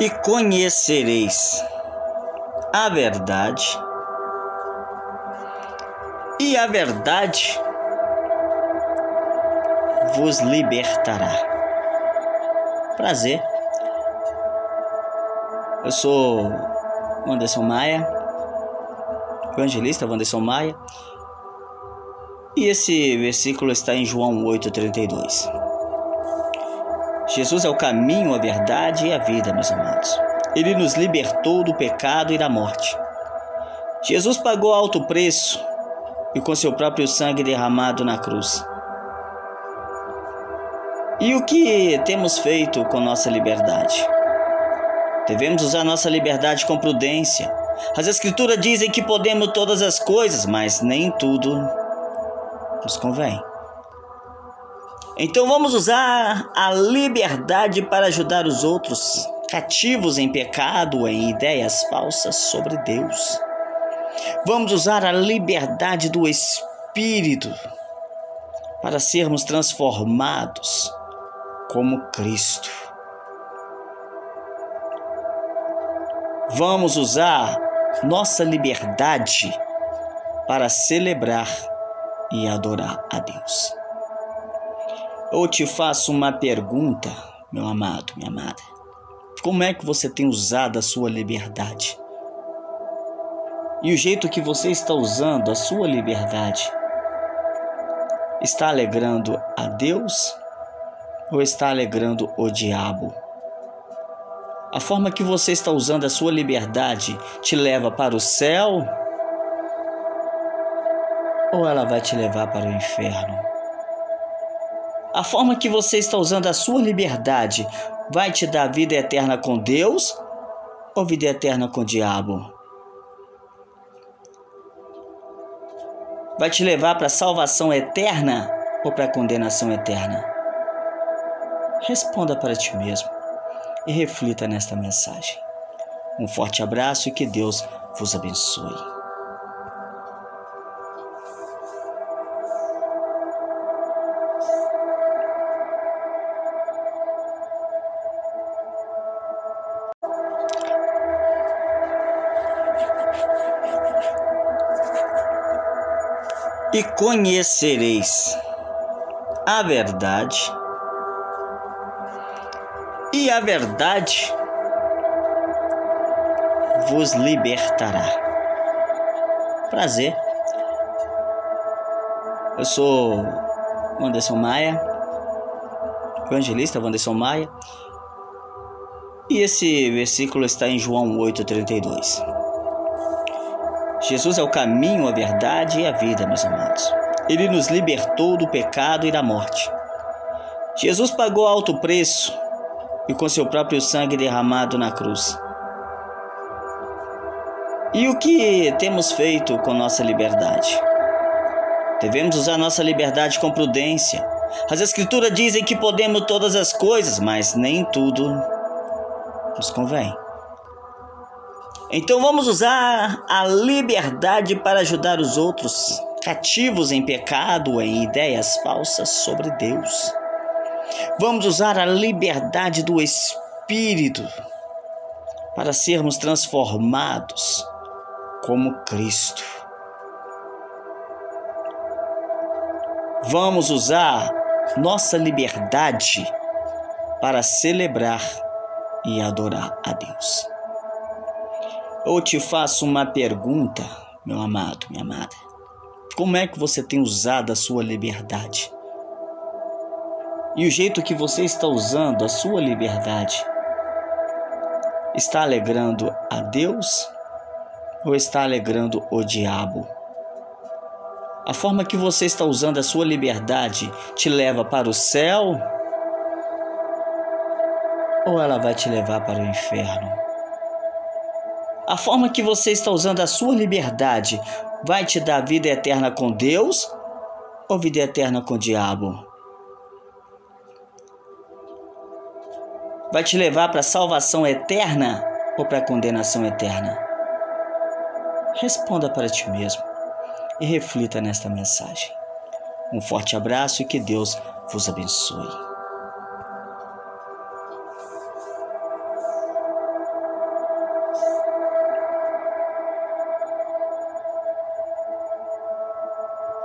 e conhecereis a verdade, e a verdade vos libertará. Prazer. Eu sou Wanderson Maia, evangelista Wanderson Maia, e esse versículo está em João 8,32. Jesus é o caminho, a verdade e a vida, meus amados. Ele nos libertou do pecado e da morte. Jesus pagou alto preço e com seu próprio sangue derramado na cruz. E o que temos feito com nossa liberdade? Devemos usar nossa liberdade com prudência. As Escrituras dizem que podemos todas as coisas, mas nem tudo nos convém. Então vamos usar a liberdade para ajudar os outros, cativos em pecado, em ideias falsas sobre Deus. Vamos usar a liberdade do Espírito para sermos transformados como Cristo. Vamos usar nossa liberdade para celebrar e adorar a Deus. Eu te faço uma pergunta, meu amado, minha amada. Como é que você tem usado a sua liberdade? E o jeito que você está usando a sua liberdade está alegrando a Deus ou está alegrando o diabo? A forma que você está usando a sua liberdade te leva para o céu ou ela vai te levar para o inferno? A forma que você está usando a sua liberdade vai te dar vida eterna com Deus ou vida eterna com o diabo? Vai te levar para a salvação eterna ou para a condenação eterna? Responda para ti mesmo e reflita nesta mensagem. Um forte abraço e que Deus vos abençoe. E conhecereis a verdade, e a verdade vos libertará. Prazer. Eu sou Wanderson Maia, evangelista Wanderson Maia, e esse versículo está em João 8,32. Jesus é o caminho, a verdade e a vida, meus amados. Ele nos libertou do pecado e da morte. Jesus pagou alto preço e com seu próprio sangue derramado na cruz. E o que temos feito com nossa liberdade? Devemos usar nossa liberdade com prudência. As Escrituras dizem que podemos todas as coisas, mas nem tudo nos convém. Então vamos usar a liberdade para ajudar os outros, cativos em pecado, em ideias falsas sobre Deus. Vamos usar a liberdade do Espírito para sermos transformados como Cristo. Vamos usar nossa liberdade para celebrar e adorar a Deus. Eu te faço uma pergunta, meu amado, minha amada. Como é que você tem usado a sua liberdade? E o jeito que você está usando a sua liberdade está alegrando a Deus ou está alegrando o diabo? A forma que você está usando a sua liberdade te leva para o céu ou ela vai te levar para o inferno? A forma que você está usando a sua liberdade vai te dar vida eterna com Deus ou vida eterna com o diabo? Vai te levar para a salvação eterna ou para a condenação eterna? Responda para ti mesmo e reflita nesta mensagem. Um forte abraço e que Deus vos abençoe.